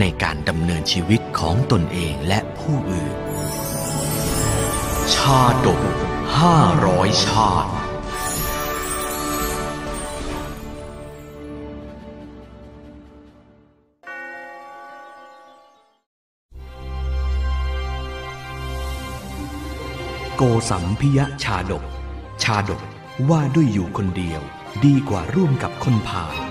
ในการดำเนินชีวิตของตนเองและผู้อื่น ชาดกห้าร้อยชาติ โกสัมพิยะชาดก ชาดกว่าด้วยอยู่คนเดียว ดีกว่าร่วมกับคนผ่าน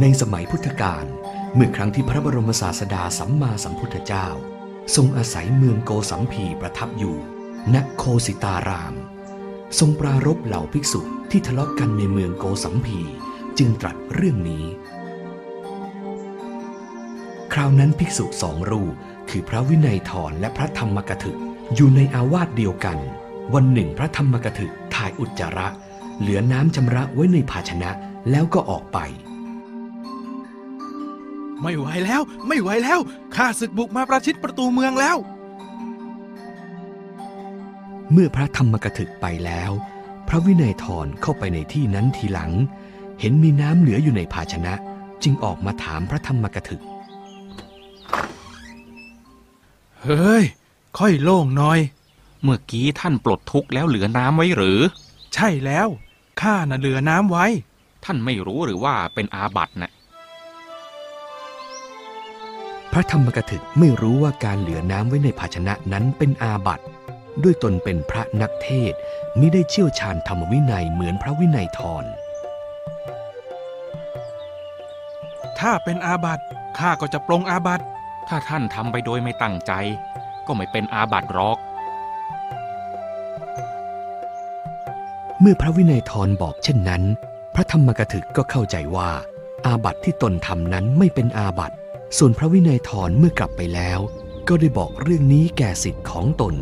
ในสมัยพุทธกาลเมื่อครั้งที่พระบรมศาสดาสัมมาสัมพุทธเจ้า ทรงอาศัยเมืองโกสัมพีประทับอยู่ณโคสิตาราม ทรงปรารบเหล่าภิกษุที่ทะเลาะกันในเมืองโกสัมพีจึงตรัสเรื่องนี้ คราวนั้นภิกษุสองรูปคือพระวินัยทรและพระธรรมกถึกอยู่ในอาวาสเดียวกัน วันหนึ่งพระธรรมกถึกถ่ายอุจจาระ เหลือน้ำชำระไว้ในภาชนะแล้วก็ออกไป ไม่ไหวแล้ว ไม่ไหวแล้วข้าศึกบุกมาประชิดประตูเมืองแล้ว เมื่อพระธรรมกถึกไปแล้ว พระวินัยทรเข้าไปในที่นั้นทีหลัง เห็นมีน้ำเหลืออยู่ในภาชนะ จึงออกมาถามพระธรรมกถึก เฮ้ย ค่อยโล่งหน่อย เมื่อกี้ท่านปลดทุกข์แล้วเหลือน้ำไว้หรือ ใช่แล้วข้าน่ะเหลือน้ำไว้ ท่านไม่รู้หรือว่าเป็นอาบัตินะ พระธรรมกถึกไม่รู้ว่าการเหลือน้ำไว้ในภาชนะนั้นเป็นอาบัติด้วยตนเป็นพระนักเทศน์มิได้เชี่ยวชาญธรรมวินัยเหมือนพระวินัยทร ถ้าเป็นอาบัติข้าก็จะปรงอาบัติ ถ้าท่านทำไปโดยไม่ตั้งใจ ก็ไม่เป็นอาบัติหรอก เมื่อพระวินัยทรบอกเช่นนั้น พระธรรมกถึกก็เข้าใจว่า อาบัติที่ตนทำนั้นไม่เป็นอาบัติ ส่วนพระวินัยทรเมื่อกลับไปแล้ว ก็ได้บอกเรื่องนี้แก่สิทธิ์ของตน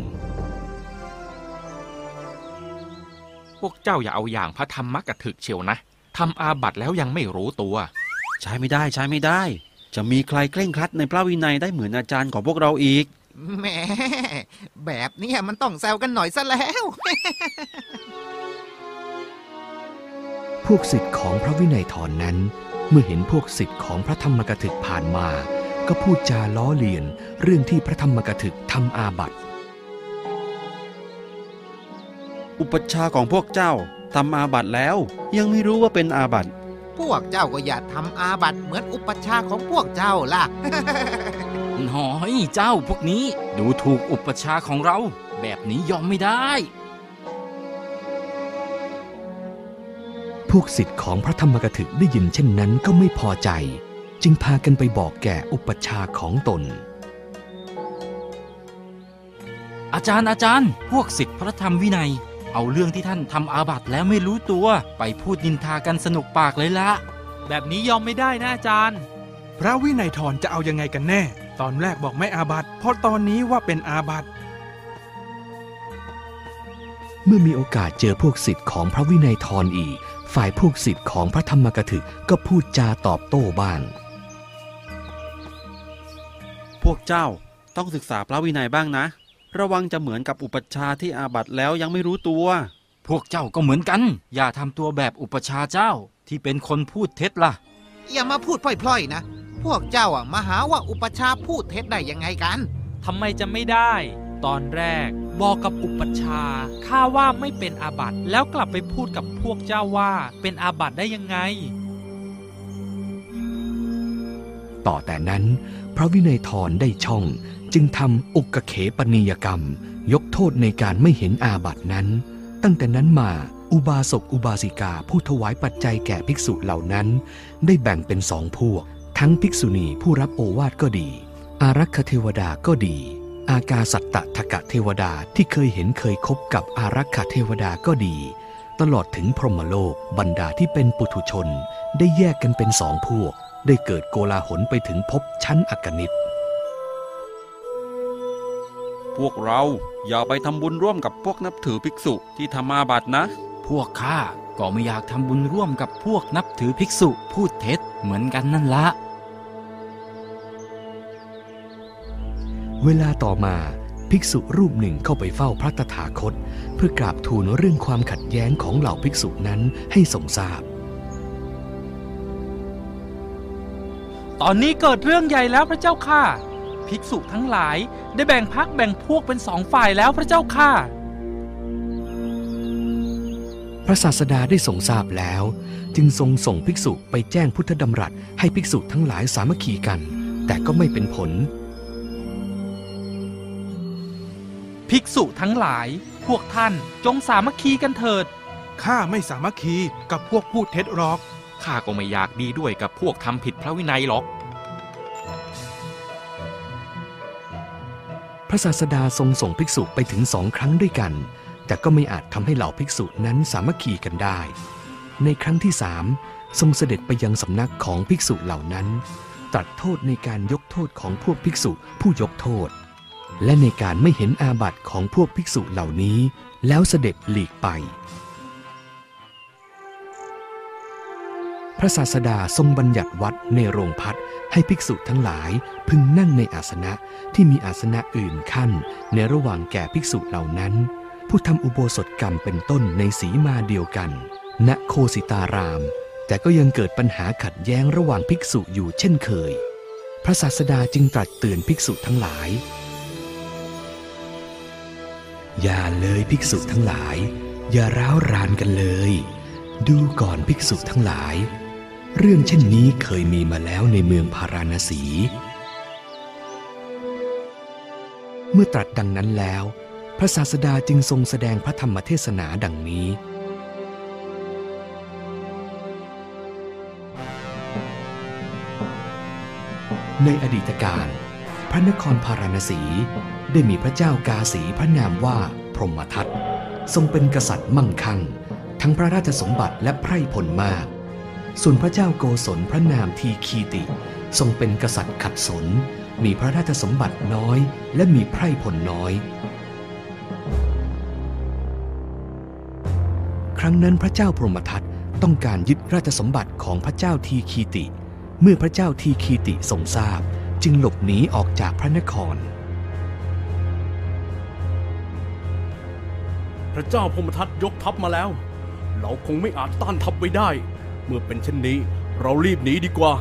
พวกเจ้าอย่าเอาอย่างพระธรรมกถึกเชียวนะทำอาบัติแล้วยังไม่รู้ตัว ใช้ไม่ได้ใช้ไม่ได้ จะมีใครเคร่งครัดในพระวินัยได้เหมือนอาจารย์ของพวกเราอีกแหมแบบเนี้ยมันต้องแซวกันหน่อยซะแล้ว พวกสิทธิ์ของพระวินัยทรนนั้นเมื่อเห็นพวกสิทธิ์ของพระธรรมกถึกผ่านมา ก็พูดจาล้อเลียนเรื่องที่พระธรรมกถึกทำอาบัติอุปชฌาย์ของพวกเจ้าทำอาบัติแล้ว ยังไม่รู้ว่าเป็นอาบัติ พวกเจ้าก็อย่าทำอาบัติเหมือนอุปชฌาย์ของพวกเจ้าล่ะหน่อยเจ้าพวกนี้ดูถูกอุปชฌาย์ของเรา แบบนี้ยอมไม่ได้ พวกสิทธิ์ของพระธรรมกถึกได้ยินเช่นนั้นก็ไม่พอใจ จึงพากันไปบอกแก่อุปชฌาย์ของตน อาจารย์อาจารย์ พวกศิษย์พระธรรมวินัย เอาเรื่องที่ท่านทำอาบัติแล้วไม่รู้ตัว ไปพูดนินทากันสนุกปากเลยละ แบบนี้ยอมไม่ได้นะอาจารย์ พระวินัยทรจะเอายังไงกันแน่ ตอนแรกบอกไม่อาบัติเพราะตอนนี้ว่าเป็นอาบัติเมื่อมีโอกาสเจอพวกสิทธิ์ของพระวินัยทรอีก ฝ่ายพวกสิทธิ์ของพระธรรมกถึกก็พูดจาตอบโต้บ้าง พวกเจ้าต้องศึกษาพระวินัยบ้างนะ ระวังจะเหมือนกับอุปชฌาย์ที่อาบัติแล้วยังไม่รู้ตัว พวกเจ้าก็เหมือนกัน อย่าทำตัวแบบอุปชฌาย์เจ้าที่เป็นคนพูดเท็จล่ะ อย่ามาพูดพล่อยๆนะ พวกเจ้าอะมาหาว่าอุปชฌาย์พูดเท็จได้ยังไงกันทำไมจะไม่ได้ ตอนแรก บอกกับอุปัชฌาย์ข้าว่าไม่เป็นอาบัติแล้วกลับไปพูดกับพวกเจ้าว่าเป็นอาบัติได้ยังไง ต่อแต่นั้นพระวินัยทรได้ช่องจึงทำอุกเขปนิยกรรม ยกโทษในการไม่เห็นอาบัตินั้น ตั้งแต่นั้นมาอุบาสกอุบาสิกาผู้ถวายปัจจัยแก่ภิกษุเหล่านั้น ได้แบ่งเป็นสองพวก ทั้งภิกษุณีผู้รับโอวาทก็ดี อารักขเทวดาก็ดี อากาสัตตทกะเทวดาที่เคยเห็นเคยคบกับอารักขาเทวดาก็ดี ตลอดถึงพรหมโลกบรรดาที่เป็นปุถุชน ได้แยกกันเป็นสองพวก ได้เกิดโกลาหลไปถึงภพชั้นอกนิตพวกเราอย่าไปทำบุญร่วมกับพวกนับถือภิกษุที่ทำอาบัตินะ พวกข้าก็ไม่อยากทำบุญร่วมกับพวกนับถือภิกษุพูดเท็จเหมือนกันนั่นละ เวลาต่อมาภิกษุรูปหนึ่งเข้าไปเฝ้าพระตถาคต เพื่อกราบทูลเรื่องความขัดแย้งของเหล่าภิกษุนั้นให้ทรงทราบ ตอนนี้เกิดเรื่องใหญ่แล้วพระเจ้าค่ะ ภิกษุทั้งหลายได้แบ่งพักแบ่งพวกเป็นสองฝ่ายแล้วพระเจ้าค่ะ พระศาสดาได้ทรงทราบแล้ว จึงทรงส่งภิกษุไปแจ้งพุทธดำรัสให้ภิกษุทั้งหลายสามัคคีกัน แต่ก็ไม่เป็นผล ภิกษุทั้งหลาย พวกท่านจงสามัคคีกันเถิด ข้าไม่สามัคคีกับพวกพูดเท็จหรอก ข้าก็ไม่อยากดีด้วยกับพวกทำผิดพระวินัยหรอก พระศาสดาทรงส่งภิกษุไปถึงสองครั้งด้วยกัน แต่ก็ไม่อาจทำให้เหล่าภิกษุนั้นสามัคคีกันได้ ในครั้งที่สามทรงเสด็จไปยังสำนักของภิกษุเหล่านั้น ตรัสโทษในการยกโทษของพวกภิกษุผู้ยกโทษ และในการไม่เห็นอาบัติของพวกภิกษุเหล่านี้ แล้วเสด็จหลีกไป พระศาสดาทรงบัญญัติวัดในโรงพัดให้ภิกษุทั้งหลายพึงนั่งในอาสนะที่มีอาสนะอื่นขั้น ในระหว่างแก่ภิกษุเหล่านั้น ผู้ทำอุโบสถกรรมเป็นต้นในสีมาเดียวกัน ณโคสิตาราม แต่ก็ยังเกิดปัญหาขัดแย้งระหว่างภิกษุอยู่เช่นเคย พระศาสดาจึงตรัสเตือนภิกษุทั้งหลาย อย่าเลยภิกษุทั้งหลาย อย่าร้าวรานกันเลย ดูก่อนภิกษุทั้งหลาย เรื่องเช่นนี้เคยมีมาแล้วในเมืองพาราณสี เมื่อตรัสดังนั้นแล้ว พระศาสดาจึงทรงแสดงพระธรรมเทศนาดังนี้ในอดีตการ ระนครพาราณสี ได้มีพระเจ้ากาสีพระนามว่าพรหมทัตทรงเป็นกษัตริย์มั่งคั่ง ทั้งพระราชสมบัติและไพร่พลมาก ส่วนพระเจ้าโกศลพระนามทีคีติ ทรงเป็นกษัตริย์ขัดสน มีพระราชสมบัติน้อยและมีไพร่พลน้อย ครั้งนั้นพระเจ้าพรหมทัตต้องการยึดราชสมบัติของพระเจ้าทีคีติ เมื่อพระเจ้าทีคีติทรงทราบ จึงหลบหนีออกจากพระนคร พระเจ้าพมทัตยกทัพมาแล้ว เราคงไม่อาจต้านทัพไว้ได้ เมื่อเป็นเช่นนี้เรารีบหนีดีกว่า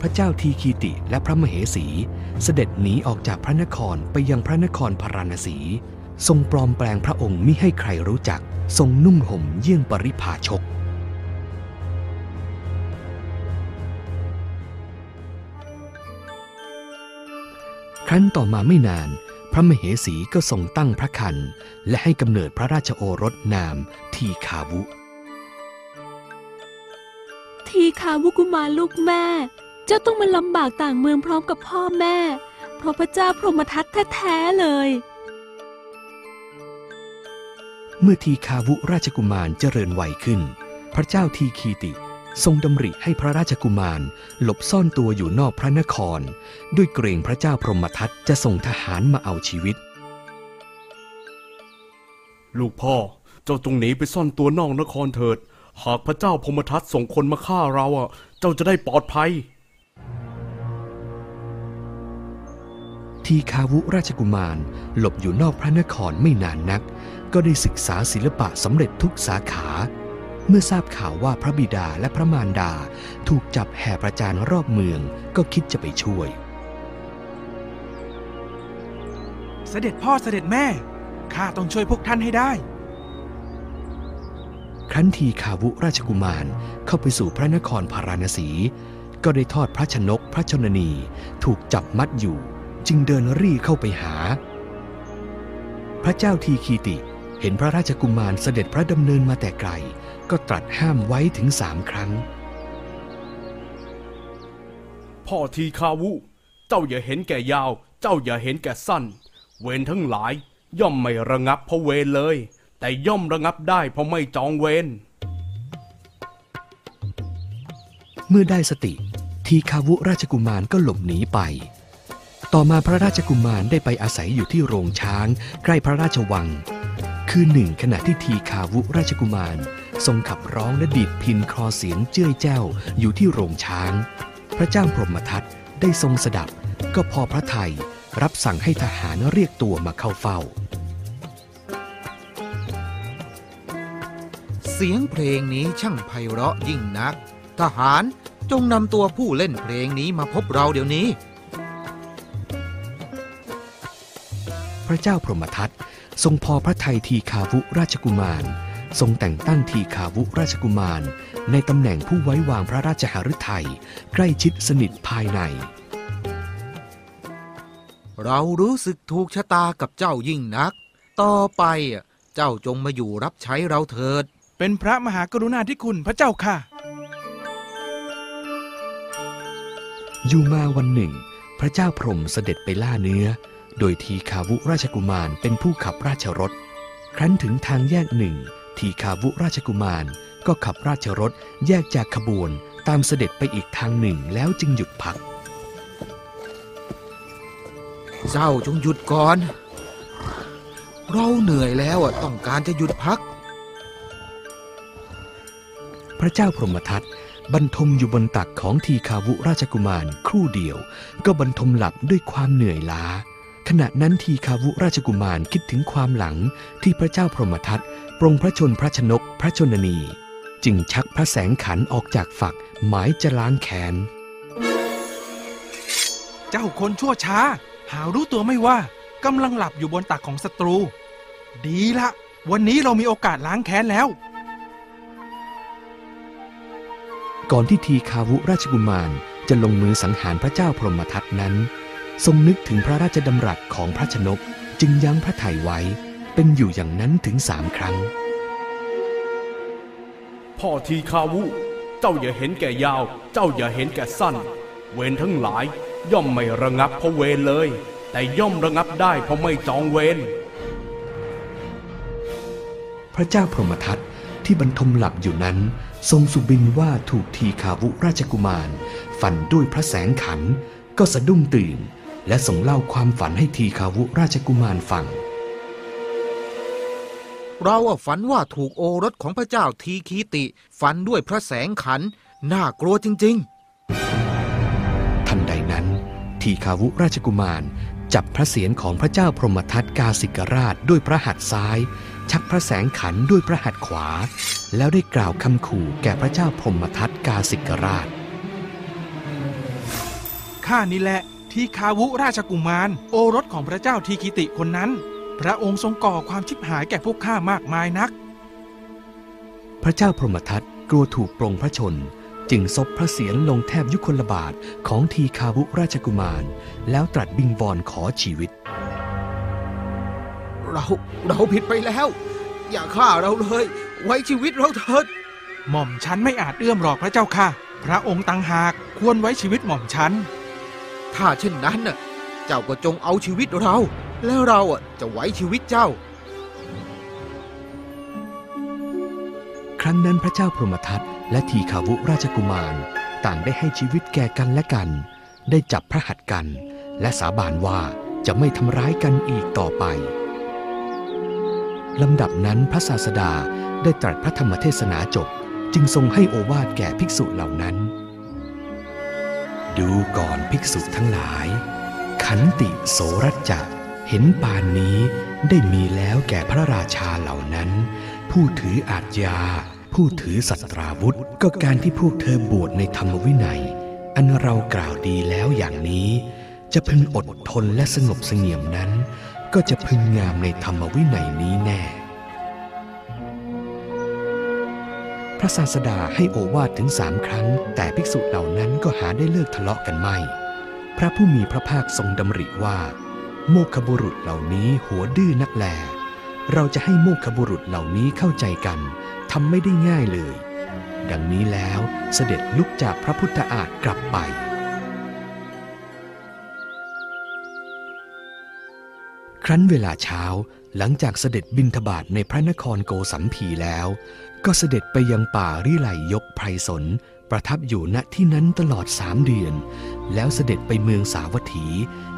พระเจ้าทีคีติและพระมเหสีเสด็จหนีออกจากพระนครไปยังพระนครพาราณสี ทรงปลอมแปลงพระองค์มิให้ใครรู้จัก ทรงนุ่งห่มเยี่ยงปริพาชก ครั้นต่อมาไม่นาน พระมเหสีก็ทรงตั้งพระคันและให้กำเนิดพระราชโอรสนามทีคาวุ ทีคาวุกุมารลูกแม่ เจ้าต้องมาลำบากต่างเมืองพร้อมกับพ่อแม่ เพราะพระเจ้าพรหมทัตแท้ๆเลย เมื่อทีคาวุราชกุมารเจริญวัยขึ้น พระเจ้าทีคีติ ทรงดำริให้พระราชกุมารหลบซ่อนตัวอยู่นอกพระนคร ด้วยเกรงพระเจ้าพรหมทัตจะส่งทหารมาเอาชีวิต ลูกพ่อเจ้าจงหนีไปซ่อนตัวนอกนครเถิด หากพระเจ้าพมทัตส่งคนมาฆ่าเราอะ เจ้าจะได้ปลอดภัย ทีคาวุราชกุมารหลบอยู่นอกพระนครไม่นานนัก ก็ได้ศึกษาศิลปะสำเร็จทุกสาขา เมื่อทราบข่าวว่าพระบิดาและพระมารดาถูกจับแห่ประจานรอบเมืองก็คิดจะไปช่วย เสด็จพ่อเสด็จแม่ ข้าต้องช่วยพวกท่านให้ได้ ครั้นทีคาวุราชกุมารเข้าไปสู่พระนครพาราณสี ก็ได้ทอดพระชนกพระชนนีถูกจับมัดอยู่ จึงเดินรี่เข้าไปหา พระเจ้าทีคีติ เห็นพระราชกุมารเสด็จพระดำเนินมาแต่ไกล ก็ตรัสห้ามไว้ถึงสามครั้ง พ่อทีคาวุ เจ้าอย่าเห็นแก่ยาว เจ้าอย่าเห็นแก่สั้น เวรทั้งหลาย ย่อมไม่ระงับเพราะเวรเลย แต่ย่อมระงับได้เพราะไม่จองเวรเมื่อได้สติ ทีคาวุราชกุมารก็หลบหนีไป ต่อมาพระราชกุมารได้ไปอาศัยอยู่ที่โรงช้าง ใกล้พระราชวัง คืนหนึ่งขณะที่ทีคาวุราชกุมาร ทรงขับร้องและดีดพินคลอเสียงเจ้ยแจ้วอยู่ที่โรงช้าง พระเจ้าพรหมทัตได้ทรงสดับ ก็พอพระทัยรับสั่งให้ทหารเรียกตัวมาเข้าเฝ้า เสียงเพลงนี้ช่างไพเราะยิ่งนัก ทหารจงนำตัวผู้เล่นเพลงนี้มาพบเราเดี๋ยวนี้ พระเจ้าพรหมทัต ทรงพอพระทัยทีคาวุราชกุมาร ทรงแต่งตั้งทีคาวุราชกุมาร ในตำแหน่งผู้ไว้วางพระราชหฤทัยใกล้ชิดสนิทภายใน เรารู้สึกถูกชะตากับเจ้ายิ่งนัก ต่อไปอะเจ้าจงมาอยู่รับใช้เราเถิด เป็นพระมหากรุณาธิคุณพระเจ้าค่ะ อยู่มาวันหนึ่ง พระเจ้าพรหมเสด็จไปล่าเนื้อ โดยทีคาวุราชกุมารเป็นผู้ขับราชรถ ครั้นถึงทางแยกหนึ่ง ทีคาวุราชกุมารก็ขับราชรถแยกจากขบวนตามเสด็จไปอีกทางหนึ่งแล้วจึงหยุดพัก เจ้าจงหยุดก่อน เราเหนื่อยแล้วอะต้องการจะหยุดพัก พระเจ้าพรหมทัตบรรทมอยู่บนตักของทีคาวุราชกุมารครู่เดียว ก็บรรทมหลับด้วยความเหนื่อยล้า ขณะนั้นทีคาวุราชกุมารคิดถึงความหลังที่พระเจ้าพรหมทัตปรงพระชนพระชนกพระชนนี จึงชักพระแสงขันออกจากฝักหมายจะล้างแค้นเจ้าคนชั่วช้า หารู้ตัวไม่ว่ากำลังหลับอยู่บนตักของศัตรู ดีละ วันนี้เรามีโอกาสล้างแค้นแล้ว ก่อนที่ทีคาวุราชกุมารจะลงมือสังหารพระเจ้าพรหมทัตนั้น ทรงนึกถึงพระราชดำรัสของพระชนกจึงยั้งพระไถ่ไว้เป็นอยู่อย่างนั้นถึงสามครั้ง พ่อทีคาวุ เจ้าอย่าเห็นแก่ยาว เจ้าอย่าเห็นแก่สั้น เวรทั้งหลายย่อมไม่ระงับเพราะเวรเลย แต่ย่อมระงับได้เพราะไม่จองเวรพระเจ้าพรหมทัตที่บรรทมหลับอยู่นั้น ทรงสุบินว่าถูกทีคาวุราชกุมาร ฝันด้วยพระแสงขันก็สะดุ้งตื่น และส่งเล่าความฝันให้ทีคาวุราชกุมารฟัง เราอะฝันว่าถูกโอรสของพระเจ้าทีคีติ ฝันด้วยพระแสงขัน น่ากลัวจริงทันใดนั้นทีคาวุราชกุมารจับพระเศียรของพระเจ้าพรหมทัตกาสิกราชด้วยพระหัตถ์ซ้าย ชักพระแสงขันด้วยพระหัตถ์ขวา แล้วได้กล่าวคำขู่แก่พระเจ้าพรหมทัตกาสิกราชข้านี่แหละ ทีคาวุราชกุมาร โอรสของพระเจ้าทีกิติคนนั้น พระองค์ทรงก่อความชิบหายแก่พวกข้ามากมายนัก พระเจ้าพรหมทัตกลัวถูกปรงพระชน จึงซบพระเศียรลงแทบยุคลบาทของทีคาวุราชกุมาร แล้วตรัสบิงบอนขอชีวิตๆเราเราผิดไปแล้ว อย่าฆ่าเราเลย ไว้ชีวิตเราเถิดหม่อมฉันไม่อาจเอื้อมหรอกพระเจ้าค่ะ พระองค์ต่างหากควรไว้ชีวิตหม่อมฉัน ถ้าเช่นนั้นน่ะ เจ้าก็จงเอาชีวิตเรา แล้วเราอะจะไว้ชีวิตเจ้า ครั้งนั้นพระเจ้าพรหมทัตและทีคาวุราชกุมาร ต่างได้ให้ชีวิตแก่กันและกัน ได้จับพระหัตถ์กัน และสาบานว่าจะไม่ทำร้ายกันอีกต่อไปลำดับนั้นพระศาสดาได้ตรัสพระธรรมเทศนาจบ จึงทรงให้โอวาทแก่ภิกษุเหล่านั้น ดูก่อนภิกษุทั้งหลาย ขันติโสรัจจะเห็นปานนี้ได้มีแล้วแก่พระราชาเหล่านั้น ผู้ถืออาจยา ผู้ถือสัตราวุธ ก็การที่พวกเธอบวชในธรรมวินัย อันเรากล่าวดีแล้วอย่างนี้ จะพึงอดทนและสงบเสงี่ยมนั้น ก็จะพึงงามในธรรมวินัยนี้แน่ พระศาสดาให้โอวาทถึงสามครั้ง แต่ภิกษุเหล่านั้นก็หาได้เลิกทะเลาะกันไม่ พระผู้มีพระภาคทรงดำริว่า โมคบุรุษเหล่านี้หัวดื้อนักแล เราจะให้โมคบุรุษเหล่านี้เข้าใจกันทำไม่ได้ง่ายเลย ดังนี้แล้วเสด็จลุกจากพระพุทธอาฏกลับไปครั้นเวลาเช้าหลังจากเสด็จบินทบาทในพระนครโกสัมพีแล้ว ก็เสด็จไปยังป่าริไลยกไพรสน ประทับอยู่ณที่นั้นตลอดสามเดือน แล้วเสด็จไปเมืองสาวัตถี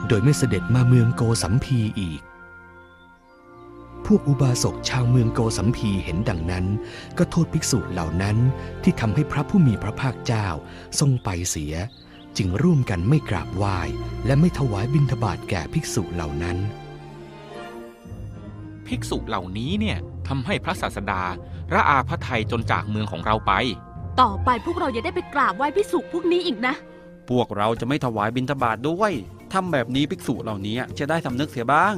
โดยไม่เสด็จมาเมืองโกสัมพีอีก พวกอุบาสกชาวเมืองโกสัมพีเห็นดังนั้น ก็โทษภิกษุเหล่านั้นที่ทำให้พระผู้มีพระภาคเจ้าทรงไปเสีย จึงร่วมกันไม่กราบไหว้และไม่ถวายบิณฑบาตแก่ภิกษุเหล่านั้น ภิกษุเหล่านี้เนี่ยทำให้พระศาสดาระอาพระทัยจนจากเมืองของเราไป ต่อไปพวกเราอย่าได้ไปกราบไหว้พิสุพวกนี้อีกนะ พวกเราจะไม่ถวายบิณฑบาตด้วยทำแบบนี้ภิกษุเหล่านี้จะได้สำนึกเสียบ้าง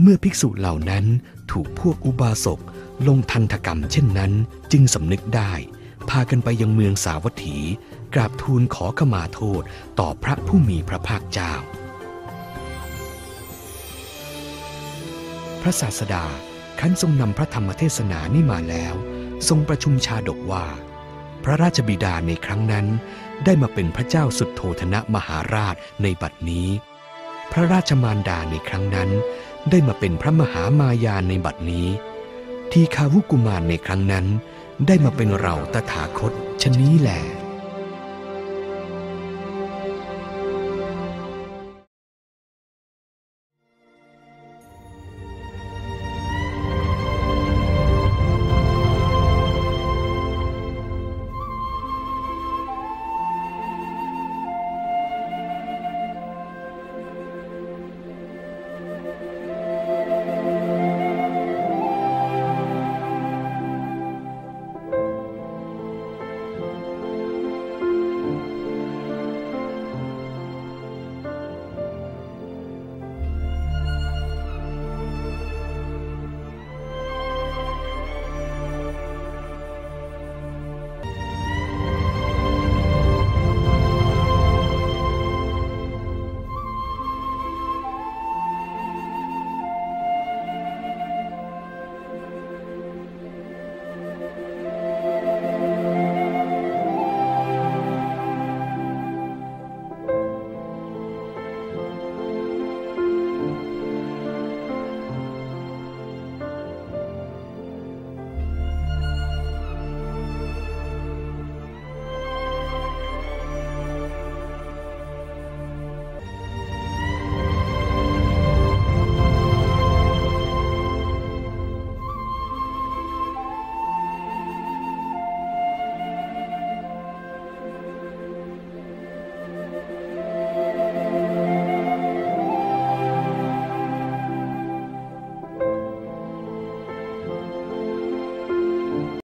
เมื่อภิกษุเหล่านั้นถูกพวกอุบาสกลงทันธกรรมเช่นนั้น จึงสำนึกได้ พากันไปยังเมืองสาวัตถี กราบทูลขอขมาโทษต่อพระผู้มีพระภาคเจ้า พระศาสดาคันทรงนำพระธรรมเทศนานี้มาแล้ว ทรงประชุมชาดกว่า พระราชบิดาในครั้งนั้น ได้มาเป็นพระเจ้าสุดโทธนะมหาราชในบัดนี้ พระราชมารดาในครั้งนั้น ได้มาเป็นพระมหามายาในบัดนี้ ทีคาวุกุมารในครั้งนั้น ได้มาเป็นเราตถาคตชนี้แหละ